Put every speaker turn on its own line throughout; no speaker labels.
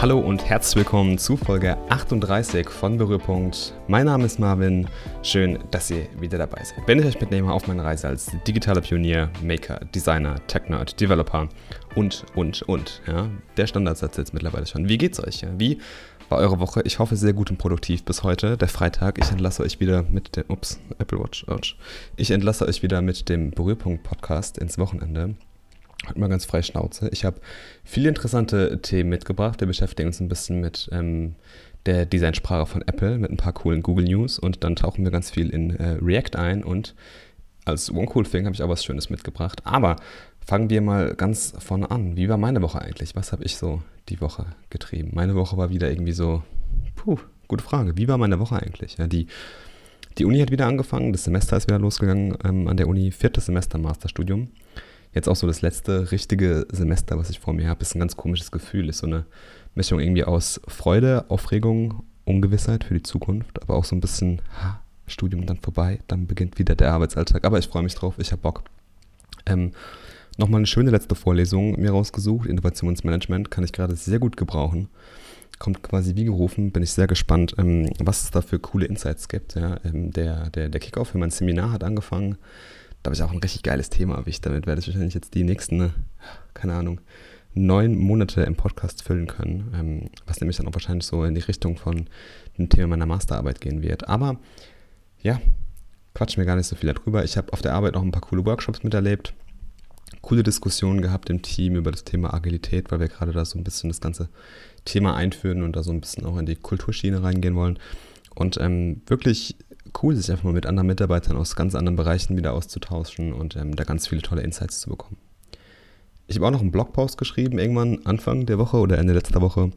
Hallo und herzlich willkommen zu Folge 38 von Berührpunkt. Mein Name ist Marvin. Schön, dass ihr wieder dabei seid. Wenn ich euch mitnehme auf meine Reise als digitaler Pionier, Maker, Designer, Tech-Nerd, Developer und, und, und. Ja, der Standardsatz jetzt mittlerweile schon. Wie geht's euch? Wie war eure Woche? Ich hoffe sehr gut und produktiv bis heute, der Freitag. Ich entlasse euch wieder mit dem, ups, Apple Watch, ouch. Ich entlasse euch wieder mit dem Berührpunkt-Podcast ins Wochenende. Heute mal ganz frei Schnauze. Ich habe viele interessante Themen mitgebracht. Wir beschäftigen uns ein bisschen mit ähm, der Designsprache von Apple, mit ein paar coolen Google News und dann tauchen wir ganz viel in äh, React ein und als One Cool Thing habe ich auch was Schönes mitgebracht. Aber fangen wir mal ganz vorne an. Wie war meine Woche eigentlich? Was habe ich so die Woche getrieben? Meine Woche war wieder irgendwie so, puh, gute Frage. Wie war meine Woche eigentlich? Ja, die, die Uni hat wieder angefangen, das Semester ist wieder losgegangen ähm, an der Uni, viertes Semester Masterstudium jetzt auch so das letzte richtige Semester, was ich vor mir habe, ist ein ganz komisches Gefühl. Ist so eine Mischung irgendwie aus Freude, Aufregung, Ungewissheit für die Zukunft, aber auch so ein bisschen ha, Studium dann vorbei, dann beginnt wieder der Arbeitsalltag. Aber ich freue mich drauf, ich habe Bock. Ähm, Nochmal eine schöne letzte Vorlesung mir rausgesucht. Innovationsmanagement kann ich gerade sehr gut gebrauchen. Kommt quasi wie gerufen, bin ich sehr gespannt, ähm, was es da für coole Insights gibt. Ja. Ähm, der, der, der Kickoff für mein Seminar hat angefangen habe ich auch ein richtig geiles Thema erwischt. Damit werde ich wahrscheinlich jetzt die nächsten, keine Ahnung, neun Monate im Podcast füllen können, ähm, was nämlich dann auch wahrscheinlich so in die Richtung von dem Thema meiner Masterarbeit gehen wird. Aber ja, quatschen wir gar nicht so viel darüber. Ich habe auf der Arbeit noch ein paar coole Workshops miterlebt, coole Diskussionen gehabt im Team über das Thema Agilität, weil wir gerade da so ein bisschen das ganze Thema einführen und da so ein bisschen auch in die Kulturschiene reingehen wollen. Und ähm, wirklich cool, sich einfach mal mit anderen Mitarbeitern aus ganz anderen Bereichen wieder auszutauschen und ähm, da ganz viele tolle Insights zu bekommen. Ich habe auch noch einen Blogpost geschrieben, irgendwann Anfang der Woche oder Ende letzter Woche.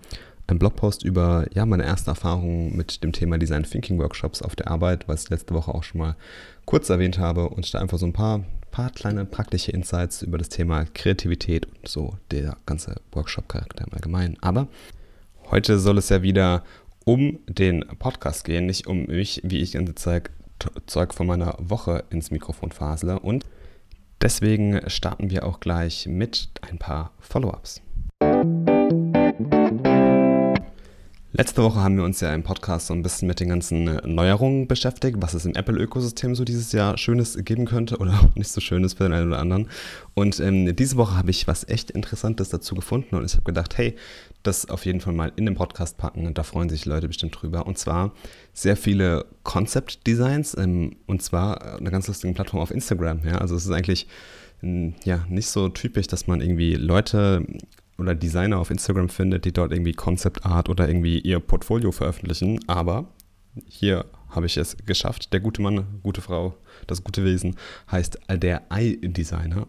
Ein Blogpost über ja, meine ersten Erfahrungen mit dem Thema Design Thinking Workshops auf der Arbeit, was ich letzte Woche auch schon mal kurz erwähnt habe und da einfach so ein paar, paar kleine praktische Insights über das Thema Kreativität und so der ganze Workshop-Charakter im Allgemeinen. Aber heute soll es ja wieder um den Podcast gehen, nicht um mich, wie ich ganze Zeit Zeug von meiner Woche ins Mikrofon fasele. Und deswegen starten wir auch gleich mit ein paar Follow-ups. Letzte Woche haben wir uns ja im Podcast so ein bisschen mit den ganzen Neuerungen beschäftigt, was es im Apple-Ökosystem so dieses Jahr Schönes geben könnte oder auch nicht so Schönes für den einen oder anderen. Und ähm, diese Woche habe ich was echt Interessantes dazu gefunden und ich habe gedacht, hey, das auf jeden Fall mal in den Podcast packen und da freuen sich Leute bestimmt drüber. Und zwar sehr viele Concept-Designs ähm, und zwar eine ganz lustige Plattform auf Instagram. Ja? Also es ist eigentlich ja, nicht so typisch, dass man irgendwie Leute oder Designer auf Instagram findet, die dort irgendwie Concept Art oder irgendwie ihr Portfolio veröffentlichen. Aber hier habe ich es geschafft. Der gute Mann, gute Frau, das gute Wesen heißt der Eye-Designer.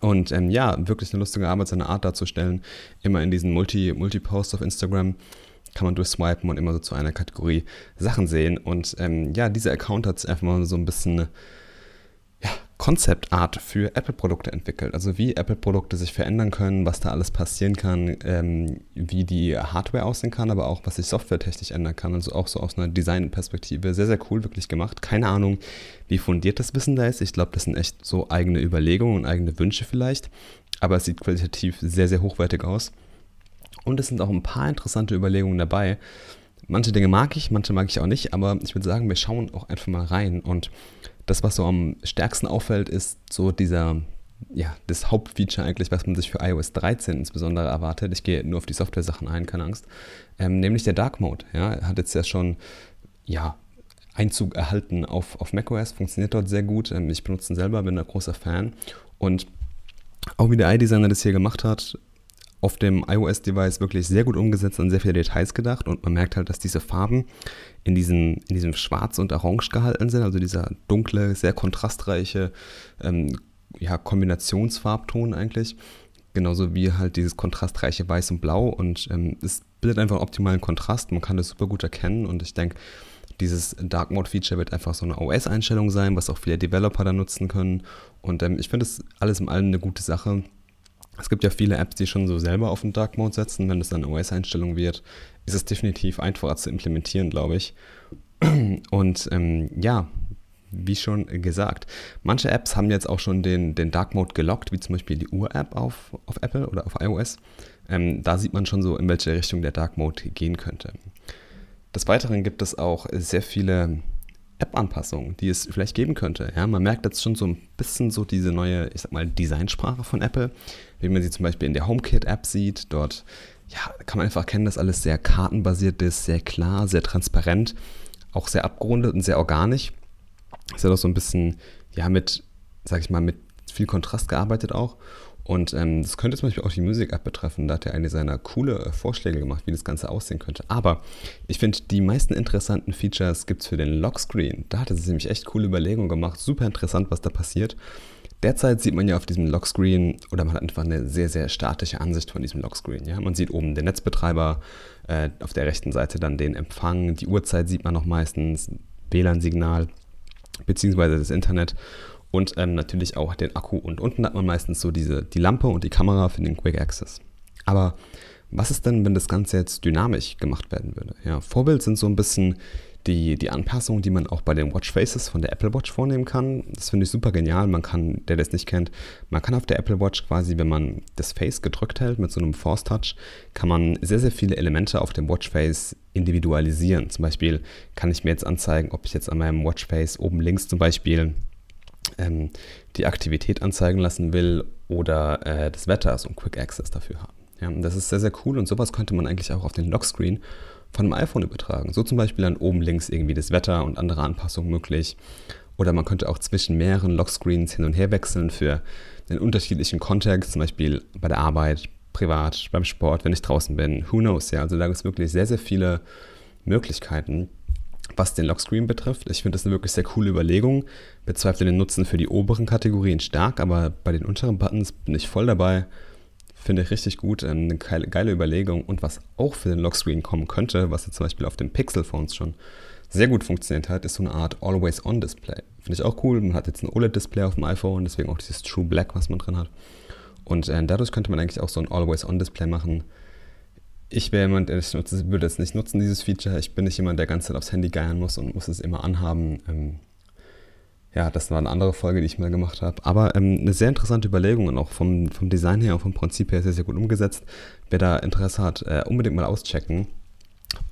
Und ähm, ja, wirklich eine lustige Arbeit, seine Art darzustellen. Immer in diesen Multi-Posts Multi auf Instagram kann man durchswipen und immer so zu einer Kategorie Sachen sehen. Und ähm, ja, dieser Account hat sich einfach mal so ein bisschen Concept Art für Apple-Produkte entwickelt. Also wie Apple-Produkte sich verändern können, was da alles passieren kann, ähm, wie die Hardware aussehen kann, aber auch was sich softwaretechnisch ändern kann. Also auch so aus einer Design-Perspektive. Sehr, sehr cool, wirklich gemacht. Keine Ahnung, wie fundiert das Wissen da ist. Ich glaube, das sind echt so eigene Überlegungen und eigene Wünsche vielleicht. Aber es sieht qualitativ sehr, sehr hochwertig aus. Und es sind auch ein paar interessante Überlegungen dabei. Manche Dinge mag ich, manche mag ich auch nicht, aber ich würde sagen, wir schauen auch einfach mal rein und das, was so am stärksten auffällt, ist so dieser, ja, das Hauptfeature eigentlich, was man sich für iOS 13 insbesondere erwartet. Ich gehe nur auf die Software-Sachen ein, keine Angst. Ähm, nämlich der Dark Mode. Ja, hat jetzt ja schon, ja, Einzug erhalten auf, auf macOS, funktioniert dort sehr gut. Ähm, ich benutze ihn selber, bin ein großer Fan. Und auch wie der iDesigner das hier gemacht hat, auf dem iOS-Device wirklich sehr gut umgesetzt, und sehr viele Details gedacht. Und man merkt halt, dass diese Farben in diesem, in diesem Schwarz und Orange gehalten sind, also dieser dunkle, sehr kontrastreiche ähm, ja, Kombinationsfarbton eigentlich. Genauso wie halt dieses kontrastreiche Weiß und Blau. Und ähm, es bildet einfach einen optimalen Kontrast, man kann das super gut erkennen. Und ich denke, dieses Dark Mode Feature wird einfach so eine OS-Einstellung sein, was auch viele Developer dann nutzen können. Und ähm, ich finde das alles in allem eine gute Sache es gibt ja viele Apps, die schon so selber auf den Dark Mode setzen. Wenn es dann OS-Einstellung wird, ist es definitiv einfacher zu implementieren, glaube ich. Und ähm, ja, wie schon gesagt. Manche Apps haben jetzt auch schon den, den Dark Mode gelockt, wie zum Beispiel die Uhr-App auf, auf Apple oder auf iOS. Ähm, da sieht man schon so, in welche Richtung der Dark Mode gehen könnte. Des Weiteren gibt es auch sehr viele App-Anpassungen, die es vielleicht geben könnte. Ja, man merkt jetzt schon so ein bisschen so diese neue, ich sag mal, Designsprache von Apple, wie man sie zum Beispiel in der HomeKit-App sieht. Dort ja, kann man einfach erkennen, dass alles sehr kartenbasiert ist, sehr klar, sehr transparent, auch sehr abgerundet und sehr organisch. Ist ja doch so ein bisschen, ja, mit, sag ich mal, mit viel Kontrast gearbeitet auch. Und ähm, das könnte zum Beispiel auch die Musik-App betreffen. Da hat der eine seiner coole äh, Vorschläge gemacht, wie das Ganze aussehen könnte. Aber ich finde, die meisten interessanten Features gibt es für den Lockscreen. Da hat er sich nämlich echt coole Überlegungen gemacht. Super interessant, was da passiert. Derzeit sieht man ja auf diesem Lockscreen, oder man hat einfach eine sehr, sehr statische Ansicht von diesem Lockscreen. Ja? Man sieht oben den Netzbetreiber, äh, auf der rechten Seite dann den Empfang, die Uhrzeit sieht man noch meistens, WLAN-Signal, beziehungsweise das Internet und ähm, natürlich auch den Akku. Und unten hat man meistens so diese, die Lampe und die Kamera für den Quick Access. Aber was ist denn, wenn das Ganze jetzt dynamisch gemacht werden würde? Ja, Vorbild sind so ein bisschen die, die Anpassungen, die man auch bei den Watch Faces von der Apple Watch vornehmen kann. Das finde ich super genial. Man kann, der das nicht kennt, man kann auf der Apple Watch quasi, wenn man das Face gedrückt hält mit so einem Force Touch, kann man sehr, sehr viele Elemente auf dem Watch Face individualisieren. Zum Beispiel kann ich mir jetzt anzeigen, ob ich jetzt an meinem Watch Face oben links zum Beispiel ähm, die Aktivität anzeigen lassen will oder äh, das Wetter, so ein Quick Access dafür haben. Ja, das ist sehr, sehr cool und sowas könnte man eigentlich auch auf den Lockscreen von einem iPhone übertragen. So zum Beispiel dann oben links irgendwie das Wetter und andere Anpassungen möglich. Oder man könnte auch zwischen mehreren Lockscreens hin und her wechseln für einen unterschiedlichen Kontext, zum Beispiel bei der Arbeit, privat, beim Sport, wenn ich draußen bin. Who knows? Ja, also da gibt es wirklich sehr, sehr viele Möglichkeiten was den Lockscreen betrifft. Ich finde das eine wirklich sehr coole Überlegung. Bezweifle den Nutzen für die oberen Kategorien stark, aber bei den unteren Buttons bin ich voll dabei. Finde ich richtig gut. Ähm, eine geile, geile Überlegung. Und was auch für den Lockscreen kommen könnte, was jetzt zum Beispiel auf den Pixel-Phones schon sehr gut funktioniert hat, ist so eine Art Always-On-Display. Finde ich auch cool. Man hat jetzt ein OLED-Display auf dem iPhone, deswegen auch dieses True Black, was man drin hat. Und äh, dadurch könnte man eigentlich auch so ein Always-On-Display machen ich wäre jemand, der das nutzt, würde es nicht nutzen, dieses Feature. Ich bin nicht jemand, der ganze Zeit aufs Handy geiern muss und muss es immer anhaben. Ähm, ja, das war eine andere Folge, die ich mal gemacht habe. Aber ähm, eine sehr interessante Überlegung und auch vom, vom Design her und vom Prinzip her sehr, sehr gut umgesetzt. Wer da Interesse hat, äh, unbedingt mal auschecken.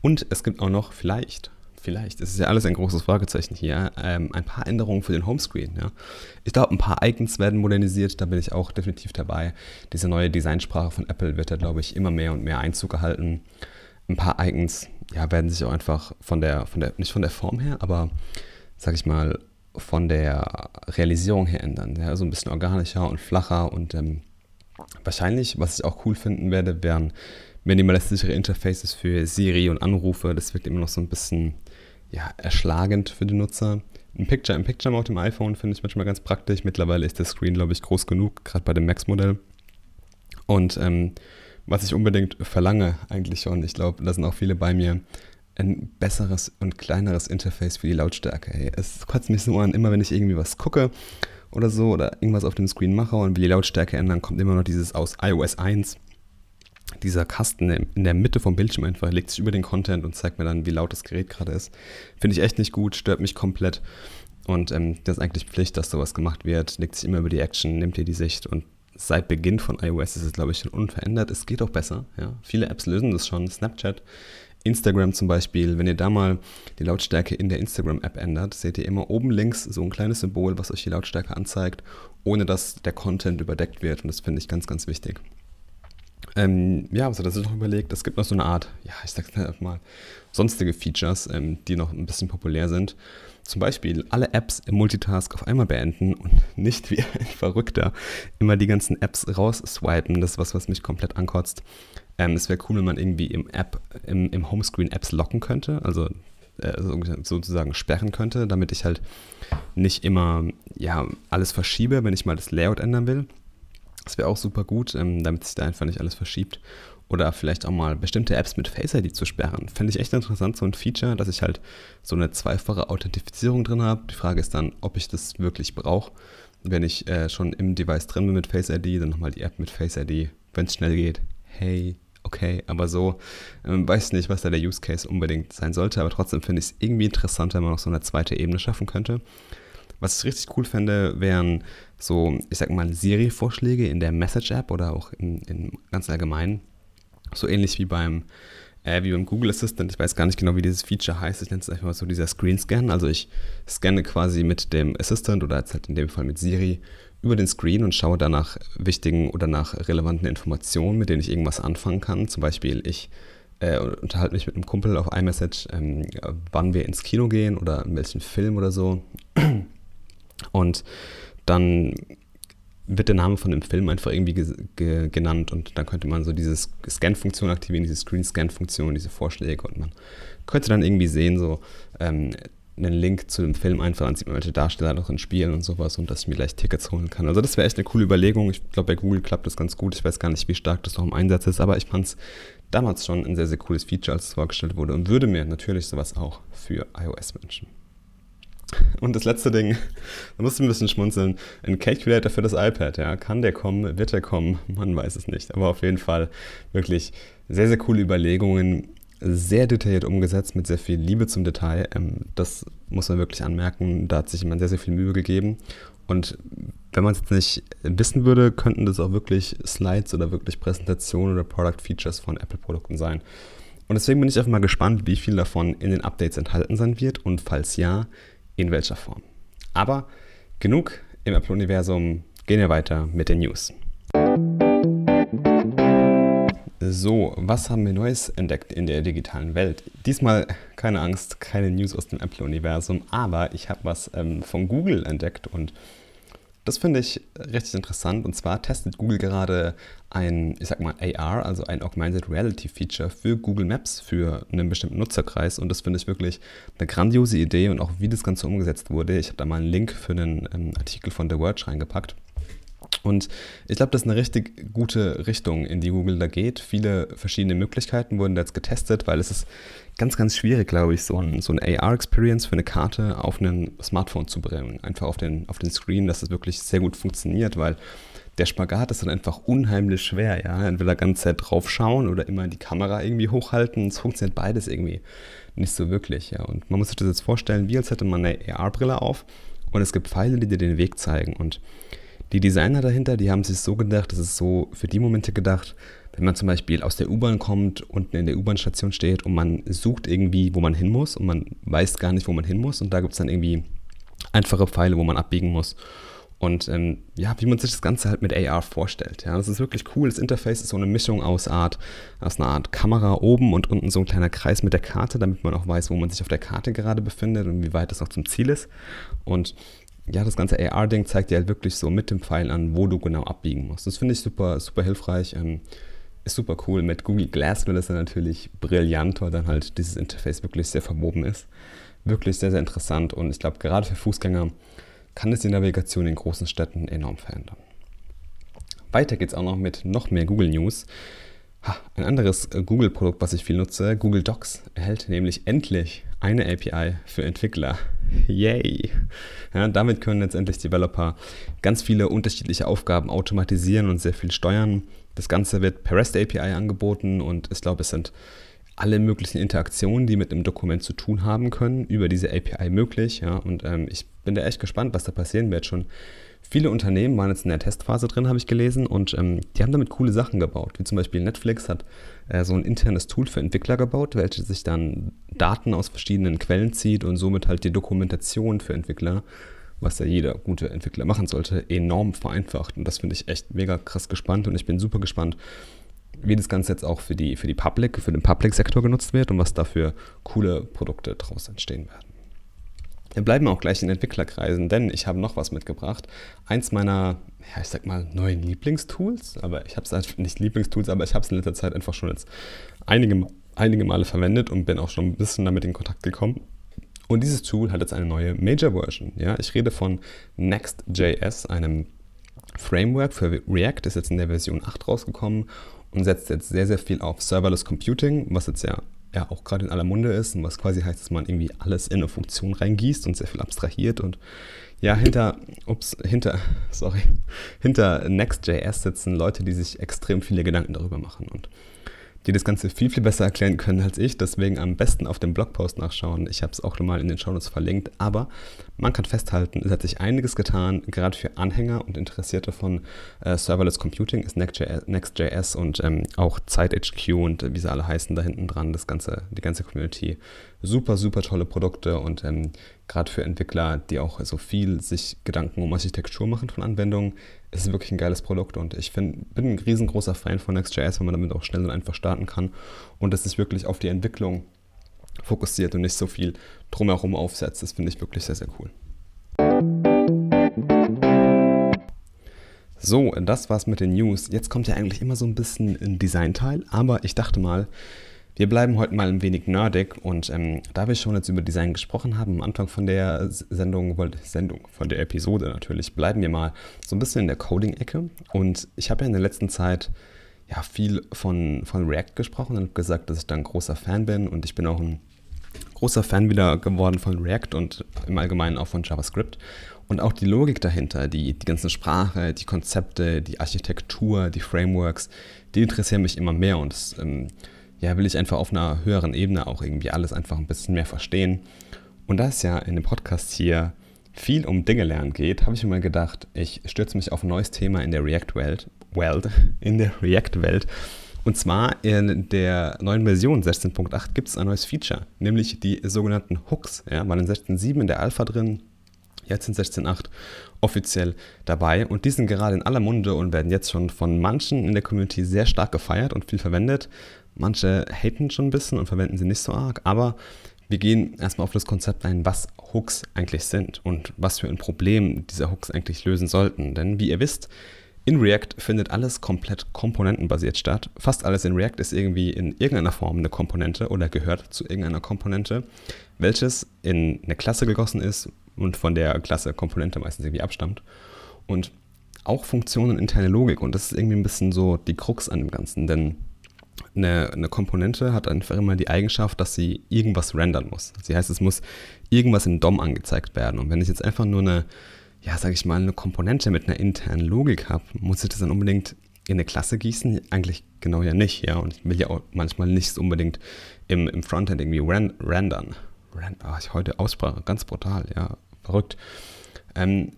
Und es gibt auch noch vielleicht vielleicht, es ist ja alles ein großes Fragezeichen hier, ähm, ein paar Änderungen für den Homescreen. Ja. Ich glaube, ein paar Icons werden modernisiert, da bin ich auch definitiv dabei. Diese neue Designsprache von Apple wird da, glaube ich, immer mehr und mehr Einzug erhalten. Ein paar Icons ja, werden sich auch einfach von der, von der, nicht von der Form her, aber sag ich mal, von der Realisierung her ändern. Ja, so ein bisschen organischer und flacher und ähm, wahrscheinlich, was ich auch cool finden werde, wären minimalistischere Interfaces für Siri und Anrufe. Das wirkt immer noch so ein bisschen ja, erschlagend für den Nutzer. Ein Picture-in-Picture auf dem iPhone finde ich manchmal ganz praktisch. Mittlerweile ist der Screen, glaube ich, groß genug, gerade bei dem Max-Modell. Und ähm, was ich unbedingt verlange, eigentlich schon, ich glaube, da sind auch viele bei mir, ein besseres und kleineres Interface für die Lautstärke. Hey, es kotzt mich so an, immer wenn ich irgendwie was gucke oder so oder irgendwas auf dem Screen mache und will die Lautstärke ändern, kommt immer noch dieses aus iOS 1 dieser Kasten in der Mitte vom Bildschirm einfach legt sich über den Content und zeigt mir dann, wie laut das Gerät gerade ist. Finde ich echt nicht gut, stört mich komplett. Und ähm, das ist eigentlich Pflicht, dass sowas gemacht wird. Legt sich immer über die Action, nimmt dir die Sicht und seit Beginn von iOS ist es, glaube ich, schon unverändert. Es geht auch besser. Ja. Viele Apps lösen das schon. Snapchat, Instagram zum Beispiel. Wenn ihr da mal die Lautstärke in der Instagram-App ändert, seht ihr immer oben links so ein kleines Symbol, was euch die Lautstärke anzeigt, ohne dass der Content überdeckt wird. Und das finde ich ganz, ganz wichtig. Ähm, ja, also das ist noch überlegt, es gibt noch so eine Art, ja, ich sag's mal, sonstige Features, ähm, die noch ein bisschen populär sind. Zum Beispiel alle Apps im Multitask auf einmal beenden und nicht wie ein Verrückter immer die ganzen Apps rausswipen. Das ist was, was mich komplett ankotzt. Ähm, es wäre cool, wenn man irgendwie im App, im, im Homescreen Apps locken könnte, also äh, sozusagen sperren könnte, damit ich halt nicht immer ja, alles verschiebe, wenn ich mal das Layout ändern will. Das wäre auch super gut, ähm, damit sich da einfach nicht alles verschiebt. Oder vielleicht auch mal bestimmte Apps mit Face ID zu sperren. Fände ich echt interessant, so ein Feature, dass ich halt so eine zweifache Authentifizierung drin habe. Die Frage ist dann, ob ich das wirklich brauche. Wenn ich äh, schon im Device drin bin mit Face ID, dann nochmal die App mit Face ID, wenn es schnell geht. Hey, okay, aber so ähm, weiß nicht, was da der Use Case unbedingt sein sollte, aber trotzdem finde ich es irgendwie interessant, wenn man noch so eine zweite Ebene schaffen könnte. Was ich richtig cool fände, wären so, ich sag mal, Siri-Vorschläge in der Message-App oder auch in, in ganz allgemein. So ähnlich wie beim, äh, wie beim Google Assistant. Ich weiß gar nicht genau, wie dieses Feature heißt. Ich nenne es einfach mal so dieser Screen Scan. Also ich scanne quasi mit dem Assistant oder jetzt halt in dem Fall mit Siri über den Screen und schaue danach wichtigen oder nach relevanten Informationen, mit denen ich irgendwas anfangen kann. Zum Beispiel, ich äh, unterhalte mich mit einem Kumpel auf iMessage, ähm, wann wir ins Kino gehen oder in welchen Film oder so. Und dann wird der Name von dem Film einfach irgendwie ge ge genannt und dann könnte man so diese Scan-Funktion aktivieren, diese Screen-Scan-Funktion, diese Vorschläge und man könnte dann irgendwie sehen, so ähm, einen Link zu dem Film einfach, dann sieht man welche Darsteller noch in Spielen und sowas und dass ich mir gleich Tickets holen kann. Also das wäre echt eine coole Überlegung. Ich glaube, bei Google klappt das ganz gut. Ich weiß gar nicht, wie stark das noch im Einsatz ist, aber ich fand es damals schon ein sehr, sehr cooles Feature, als es vorgestellt wurde und würde mir natürlich sowas auch für iOS wünschen. Und das letzte Ding, da musst du ein bisschen schmunzeln. Ein Calculator für das iPad, ja. Kann der kommen? Wird der kommen? Man weiß es nicht. Aber auf jeden Fall wirklich sehr, sehr coole Überlegungen sehr detailliert umgesetzt, mit sehr viel Liebe zum Detail. Ähm, das muss man wirklich anmerken. Da hat sich jemand sehr, sehr viel Mühe gegeben. Und wenn man es jetzt nicht wissen würde, könnten das auch wirklich Slides oder wirklich Präsentationen oder Product Features von Apple-Produkten sein. Und deswegen bin ich einfach mal gespannt, wie viel davon in den Updates enthalten sein wird und falls ja, in welcher Form. Aber genug im Apple-Universum, gehen wir weiter mit den News. So, was haben wir Neues entdeckt in der digitalen Welt? Diesmal keine Angst, keine News aus dem Apple-Universum, aber ich habe was ähm, von Google entdeckt und das finde ich richtig interessant. Und zwar testet Google gerade ein, ich sag mal, AR, also ein Augmented Reality Feature für Google Maps für einen bestimmten Nutzerkreis. Und das finde ich wirklich eine grandiose Idee und auch wie das Ganze umgesetzt wurde. Ich habe da mal einen Link für einen ähm, Artikel von The Verge reingepackt. Und ich glaube, das ist eine richtig gute Richtung, in die Google da geht. Viele verschiedene Möglichkeiten wurden jetzt getestet, weil es ist ganz, ganz schwierig, glaube ich, so ein, so ein AR-Experience für eine Karte auf ein Smartphone zu bringen. Einfach auf den, auf den Screen, dass es wirklich sehr gut funktioniert, weil der Spagat ist dann einfach unheimlich schwer, ja. Entweder ganz Zeit drauf schauen oder immer die Kamera irgendwie hochhalten. Es funktioniert beides irgendwie nicht so wirklich, ja. Und man muss sich das jetzt vorstellen, wie als hätte man eine AR-Brille auf und es gibt Pfeile, die dir den Weg zeigen. Und die Designer dahinter, die haben sich so gedacht, das ist so für die Momente gedacht, wenn man zum Beispiel aus der U-Bahn kommt, unten in der U-Bahn-Station steht und man sucht irgendwie, wo man hin muss und man weiß gar nicht, wo man hin muss und da gibt es dann irgendwie einfache Pfeile, wo man abbiegen muss. Und ähm, ja, wie man sich das Ganze halt mit AR vorstellt. Ja, das ist wirklich cool. Das Interface ist so eine Mischung aus Art, aus einer Art Kamera oben und unten so ein kleiner Kreis mit der Karte, damit man auch weiß, wo man sich auf der Karte gerade befindet und wie weit das noch zum Ziel ist. Und ja, das ganze AR-Ding zeigt dir halt wirklich so mit dem Pfeil an, wo du genau abbiegen musst. Das finde ich super, super hilfreich. Ähm, ist super cool. Mit Google Glass wird es dann natürlich brillant, weil dann halt dieses Interface wirklich sehr verwoben ist. Wirklich sehr, sehr interessant und ich glaube, gerade für Fußgänger kann es die Navigation in großen Städten enorm verändern. Weiter geht es auch noch mit noch mehr Google News. Ha, ein anderes äh, Google-Produkt, was ich viel nutze, Google Docs, erhält nämlich endlich eine API für Entwickler. Yay! Ja, damit können letztendlich Developer ganz viele unterschiedliche Aufgaben automatisieren und sehr viel steuern. Das Ganze wird per REST API angeboten und ich glaube, es sind alle möglichen Interaktionen, die mit einem Dokument zu tun haben können, über diese API möglich. Ja, und ähm, ich bin da echt gespannt, was da passieren wird. Schon viele Unternehmen waren jetzt in der Testphase drin, habe ich gelesen, und ähm, die haben damit coole Sachen gebaut. Wie zum Beispiel Netflix hat äh, so ein internes Tool für Entwickler gebaut, welches sich dann Daten aus verschiedenen Quellen zieht und somit halt die Dokumentation für Entwickler was ja jeder gute Entwickler machen sollte, enorm vereinfacht. Und das finde ich echt mega krass gespannt und ich bin super gespannt, wie das Ganze jetzt auch für die, für die Public, für den Public-Sektor genutzt wird und was dafür coole Produkte daraus entstehen werden. Wir bleiben auch gleich in Entwicklerkreisen, denn ich habe noch was mitgebracht. Eins meiner, ja, ich sag mal, neuen Lieblingstools, aber ich habe es halt nicht Lieblingstools, aber ich habe es in letzter Zeit einfach schon jetzt einige, einige Male verwendet und bin auch schon ein bisschen damit in Kontakt gekommen. Und dieses Tool hat jetzt eine neue Major-Version. Ja? Ich rede von Next.js, einem Framework für React, ist jetzt in der Version 8 rausgekommen und setzt jetzt sehr, sehr viel auf Serverless Computing, was jetzt ja, ja auch gerade in aller Munde ist und was quasi heißt, dass man irgendwie alles in eine Funktion reingießt und sehr viel abstrahiert und ja, hinter, ups, hinter, sorry, hinter Next.js sitzen Leute, die sich extrem viele Gedanken darüber machen und die das Ganze viel, viel besser erklären können als ich. Deswegen am besten auf dem Blogpost nachschauen. Ich habe es auch nochmal in den Shownotes verlinkt. Aber man kann festhalten, es hat sich einiges getan. Gerade für Anhänger und Interessierte von äh, Serverless Computing ist Next.js, Next und ähm, auch ZeitHQ und äh, wie sie alle heißen da hinten dran, das ganze, die ganze Community. Super, super tolle Produkte und ähm, gerade für Entwickler, die auch so viel sich Gedanken um Architektur machen von Anwendungen, ist es wirklich ein geiles Produkt und ich find, bin ein riesengroßer Fan von Next.js, weil man damit auch schnell und einfach starten kann und es sich wirklich auf die Entwicklung fokussiert und nicht so viel drumherum aufsetzt. Das finde ich wirklich sehr, sehr cool. So, das war's mit den News. Jetzt kommt ja eigentlich immer so ein bisschen ein Design-Teil, aber ich dachte mal, wir bleiben heute mal ein wenig nerdig und ähm, da wir schon jetzt über Design gesprochen haben, am Anfang von der Sendung, Sendung, von der Episode natürlich, bleiben wir mal so ein bisschen in der Coding-Ecke. Und ich habe ja in der letzten Zeit ja viel von, von React gesprochen und gesagt, dass ich da ein großer Fan bin und ich bin auch ein großer Fan wieder geworden von React und im Allgemeinen auch von JavaScript. Und auch die Logik dahinter, die, die ganze Sprache, die Konzepte, die Architektur, die Frameworks, die interessieren mich immer mehr und das ähm, ja, will ich einfach auf einer höheren Ebene auch irgendwie alles einfach ein bisschen mehr verstehen. Und da es ja in dem Podcast hier viel um Dinge lernen geht, habe ich mir mal gedacht, ich stürze mich auf ein neues Thema in der React-Welt, Welt, in der React-Welt. Und zwar in der neuen Version 16.8 gibt es ein neues Feature, nämlich die sogenannten Hooks. Ja, waren in 16.7 in der Alpha drin, jetzt in 16.8 offiziell dabei und die sind gerade in aller Munde und werden jetzt schon von manchen in der Community sehr stark gefeiert und viel verwendet. Manche haten schon ein bisschen und verwenden sie nicht so arg, aber wir gehen erstmal auf das Konzept ein, was Hooks eigentlich sind und was für ein Problem diese Hooks eigentlich lösen sollten. Denn wie ihr wisst, in React findet alles komplett komponentenbasiert statt. Fast alles in React ist irgendwie in irgendeiner Form eine Komponente oder gehört zu irgendeiner Komponente, welches in eine Klasse gegossen ist und von der Klasse Komponente meistens irgendwie abstammt. Und auch Funktionen interne Logik. Und das ist irgendwie ein bisschen so die Krux an dem Ganzen, denn eine, eine, Komponente hat einfach immer die Eigenschaft, dass sie irgendwas rendern muss. Das heißt, es muss irgendwas im DOM angezeigt werden. Und wenn ich jetzt einfach nur eine, ja, sage ich mal, eine Komponente mit einer internen Logik habe, muss ich das dann unbedingt in eine Klasse gießen? Eigentlich genau ja nicht, ja. Und ich will ja auch manchmal nicht unbedingt im, im Frontend irgendwie ren rendern. Ren oh, ich heute Aussprache, ganz brutal, ja, verrückt. Ähm,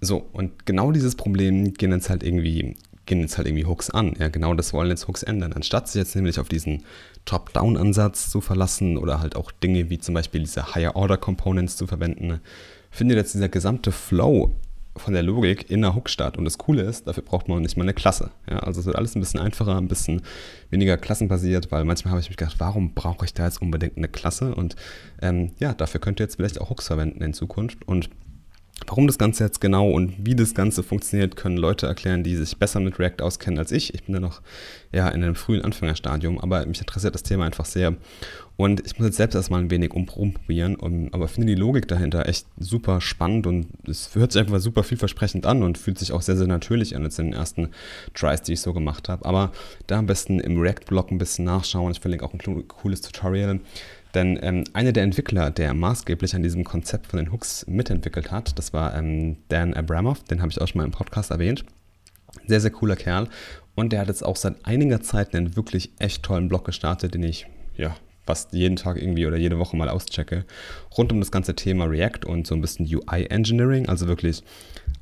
so, und genau dieses Problem gehen jetzt halt irgendwie gehen jetzt halt irgendwie Hooks an. Ja, genau das wollen jetzt Hooks ändern. Anstatt sich jetzt nämlich auf diesen Top-Down-Ansatz zu verlassen oder halt auch Dinge wie zum Beispiel diese Higher-Order-Components zu verwenden, findet jetzt dieser gesamte Flow von der Logik in der Hook statt. Und das Coole ist, dafür braucht man nicht mal eine Klasse. Ja, also es wird alles ein bisschen einfacher, ein bisschen weniger klassenbasiert, weil manchmal habe ich mich gedacht, warum brauche ich da jetzt unbedingt eine Klasse? Und ähm, ja, dafür könnt ihr jetzt vielleicht auch Hooks verwenden in Zukunft. Und Warum das Ganze jetzt genau und wie das Ganze funktioniert, können Leute erklären, die sich besser mit React auskennen als ich. Ich bin ja noch ja, in einem frühen Anfängerstadium, aber mich interessiert das Thema einfach sehr. Und ich muss jetzt selbst erstmal ein wenig umprobieren, um, aber finde die Logik dahinter echt super spannend und es hört sich einfach super vielversprechend an und fühlt sich auch sehr, sehr natürlich an, jetzt in den ersten Tries, die ich so gemacht habe. Aber da am besten im React-Blog ein bisschen nachschauen. Ich verlinke auch ein cooles Tutorial denn ähm, einer der Entwickler, der maßgeblich an diesem Konzept von den Hooks mitentwickelt hat, das war ähm, Dan Abramov, den habe ich auch schon mal im Podcast erwähnt. Sehr, sehr cooler Kerl. Und der hat jetzt auch seit einiger Zeit einen wirklich echt tollen Blog gestartet, den ich ja fast jeden Tag irgendwie oder jede Woche mal auschecke, rund um das ganze Thema React und so ein bisschen UI Engineering, also wirklich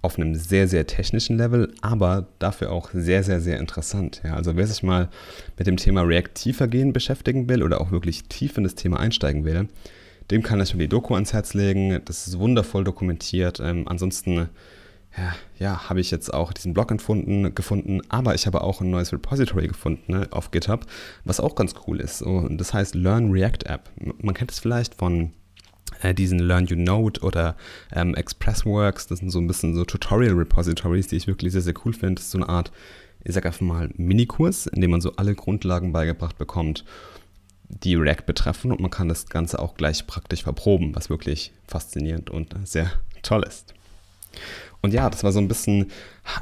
auf einem sehr, sehr technischen Level, aber dafür auch sehr, sehr, sehr interessant. Ja, also wer sich mal mit dem Thema React tiefer gehen beschäftigen will oder auch wirklich tief in das Thema einsteigen will, dem kann ich schon die Doku ans Herz legen. Das ist wundervoll dokumentiert. Ähm, ansonsten ja, ja habe ich jetzt auch diesen Blog gefunden, gefunden, aber ich habe auch ein neues Repository gefunden ne, auf GitHub, was auch ganz cool ist. Und das heißt Learn React App. Man kennt es vielleicht von äh, diesen Learn You Node oder ähm, Expressworks. Das sind so ein bisschen so Tutorial-Repositories, die ich wirklich sehr, sehr cool finde. Das ist so eine Art, ich sag einfach mal, Minikurs, in dem man so alle Grundlagen beigebracht bekommt, die React betreffen und man kann das Ganze auch gleich praktisch verproben, was wirklich faszinierend und sehr toll ist. Und ja, das war so ein bisschen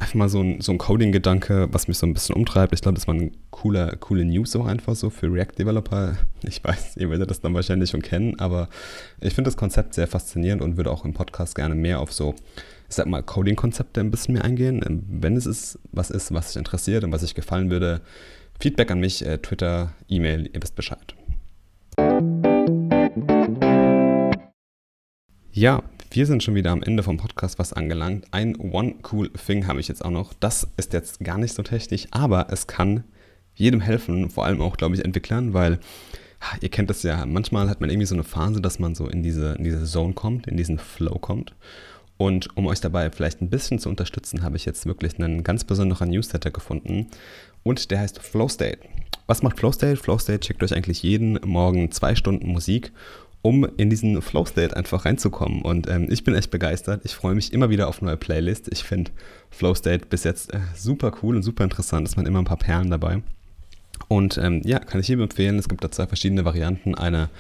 einfach mal so ein, so ein Coding-Gedanke, was mich so ein bisschen umtreibt. Ich glaube, das war eine coole, coole News auch einfach so für React-Developer. Ich weiß, ihr werdet das dann wahrscheinlich schon kennen, aber ich finde das Konzept sehr faszinierend und würde auch im Podcast gerne mehr auf so, ich sag mal, Coding-Konzepte ein bisschen mehr eingehen. Wenn es ist, was ist, was sich interessiert und was sich gefallen würde, Feedback an mich, äh, Twitter, E-Mail, ihr wisst Bescheid. Ja, wir sind schon wieder am Ende vom Podcast was angelangt. Ein One Cool Thing habe ich jetzt auch noch. Das ist jetzt gar nicht so technisch, aber es kann jedem helfen, vor allem auch, glaube ich, Entwicklern, weil ihr kennt das ja, manchmal hat man irgendwie so eine Phase, dass man so in diese, in diese Zone kommt, in diesen Flow kommt. Und um euch dabei vielleicht ein bisschen zu unterstützen, habe ich jetzt wirklich einen ganz besonderen Newsletter gefunden. Und der heißt Flow State. Was macht Flow State? Flow State schickt euch eigentlich jeden Morgen zwei Stunden Musik um in diesen Flow State einfach reinzukommen. Und ähm, ich bin echt begeistert. Ich freue mich immer wieder auf neue Playlists. Ich finde Flow State bis jetzt äh, super cool und super interessant. Es waren immer ein paar Perlen dabei. Und ähm, ja, kann ich jedem empfehlen. Es gibt da zwei verschiedene Varianten. Eine,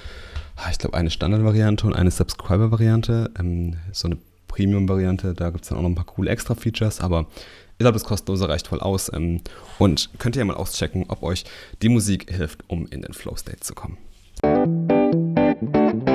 ah, ich glaube, eine Standard-Variante und eine Subscriber-Variante. Ähm, so eine Premium-Variante. Da gibt es dann auch noch ein paar coole Extra-Features. Aber ich glaube, das Kostenlose reicht voll aus. Ähm, und könnt ihr ja mal auschecken, ob euch die Musik hilft, um in den Flow State zu kommen. Thank you.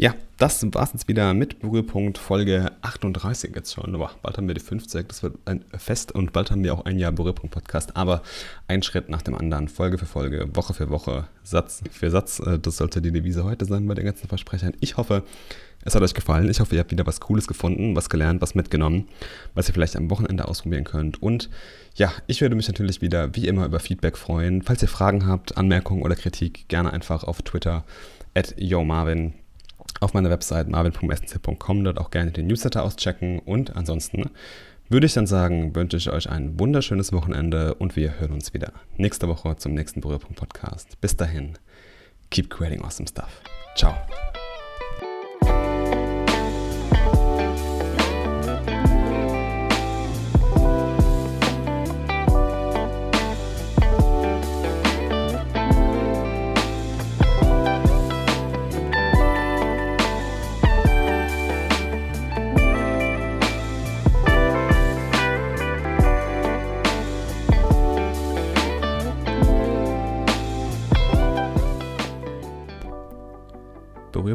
Ja, das war es jetzt wieder mit Berührpunkt Folge 38 jetzt schon. Boah, bald haben wir die 50, das wird ein Fest und bald haben wir auch ein Jahr Berührpunkt Podcast. Aber ein Schritt nach dem anderen, Folge für Folge, Woche für Woche, Satz für Satz. Äh, das sollte die Devise heute sein bei den ganzen Versprechern. Ich hoffe, es hat euch gefallen. Ich hoffe, ihr habt wieder was Cooles gefunden, was gelernt, was mitgenommen, was ihr vielleicht am Wochenende ausprobieren könnt. Und ja, ich würde mich natürlich wieder wie immer über Feedback freuen. Falls ihr Fragen habt, Anmerkungen oder Kritik, gerne einfach auf Twitter at YoMarvin auf meiner Website marvin.snc.com dort auch gerne den Newsletter auschecken. Und ansonsten würde ich dann sagen, wünsche ich euch ein wunderschönes Wochenende und wir hören uns wieder nächste Woche zum nächsten Berührpunkt Podcast. Bis dahin, keep creating awesome stuff. Ciao.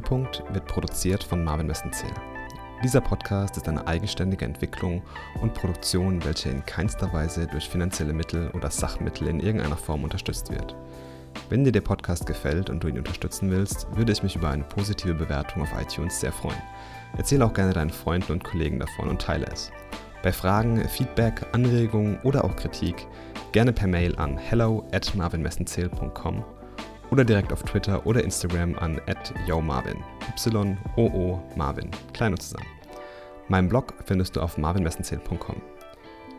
Berührpunkt wird produziert von Marvin Westenzähl. Dieser Podcast ist eine eigenständige Entwicklung und Produktion, welche in keinster Weise durch finanzielle Mittel oder Sachmittel in irgendeiner Form unterstützt wird. Wenn dir der Podcast gefällt und du ihn unterstützen willst, würde ich mich über eine positive Bewertung auf iTunes sehr freuen. Erzähle auch gerne deinen Freunden und Kollegen davon und teile es. Bei Fragen, Feedback, Anregungen oder auch Kritik gerne per Mail an hello at marvinmessenzähl.com oder direkt auf Twitter oder Instagram an @yomarvin. Y-O-O Marvin. Klein und zusammen. Meinen Blog findest du auf marvinmessenzähl.com.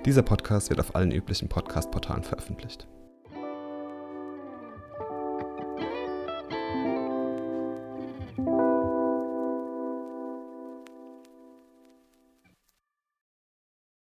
Dieser Podcast wird auf allen üblichen Podcast-Portalen veröffentlicht.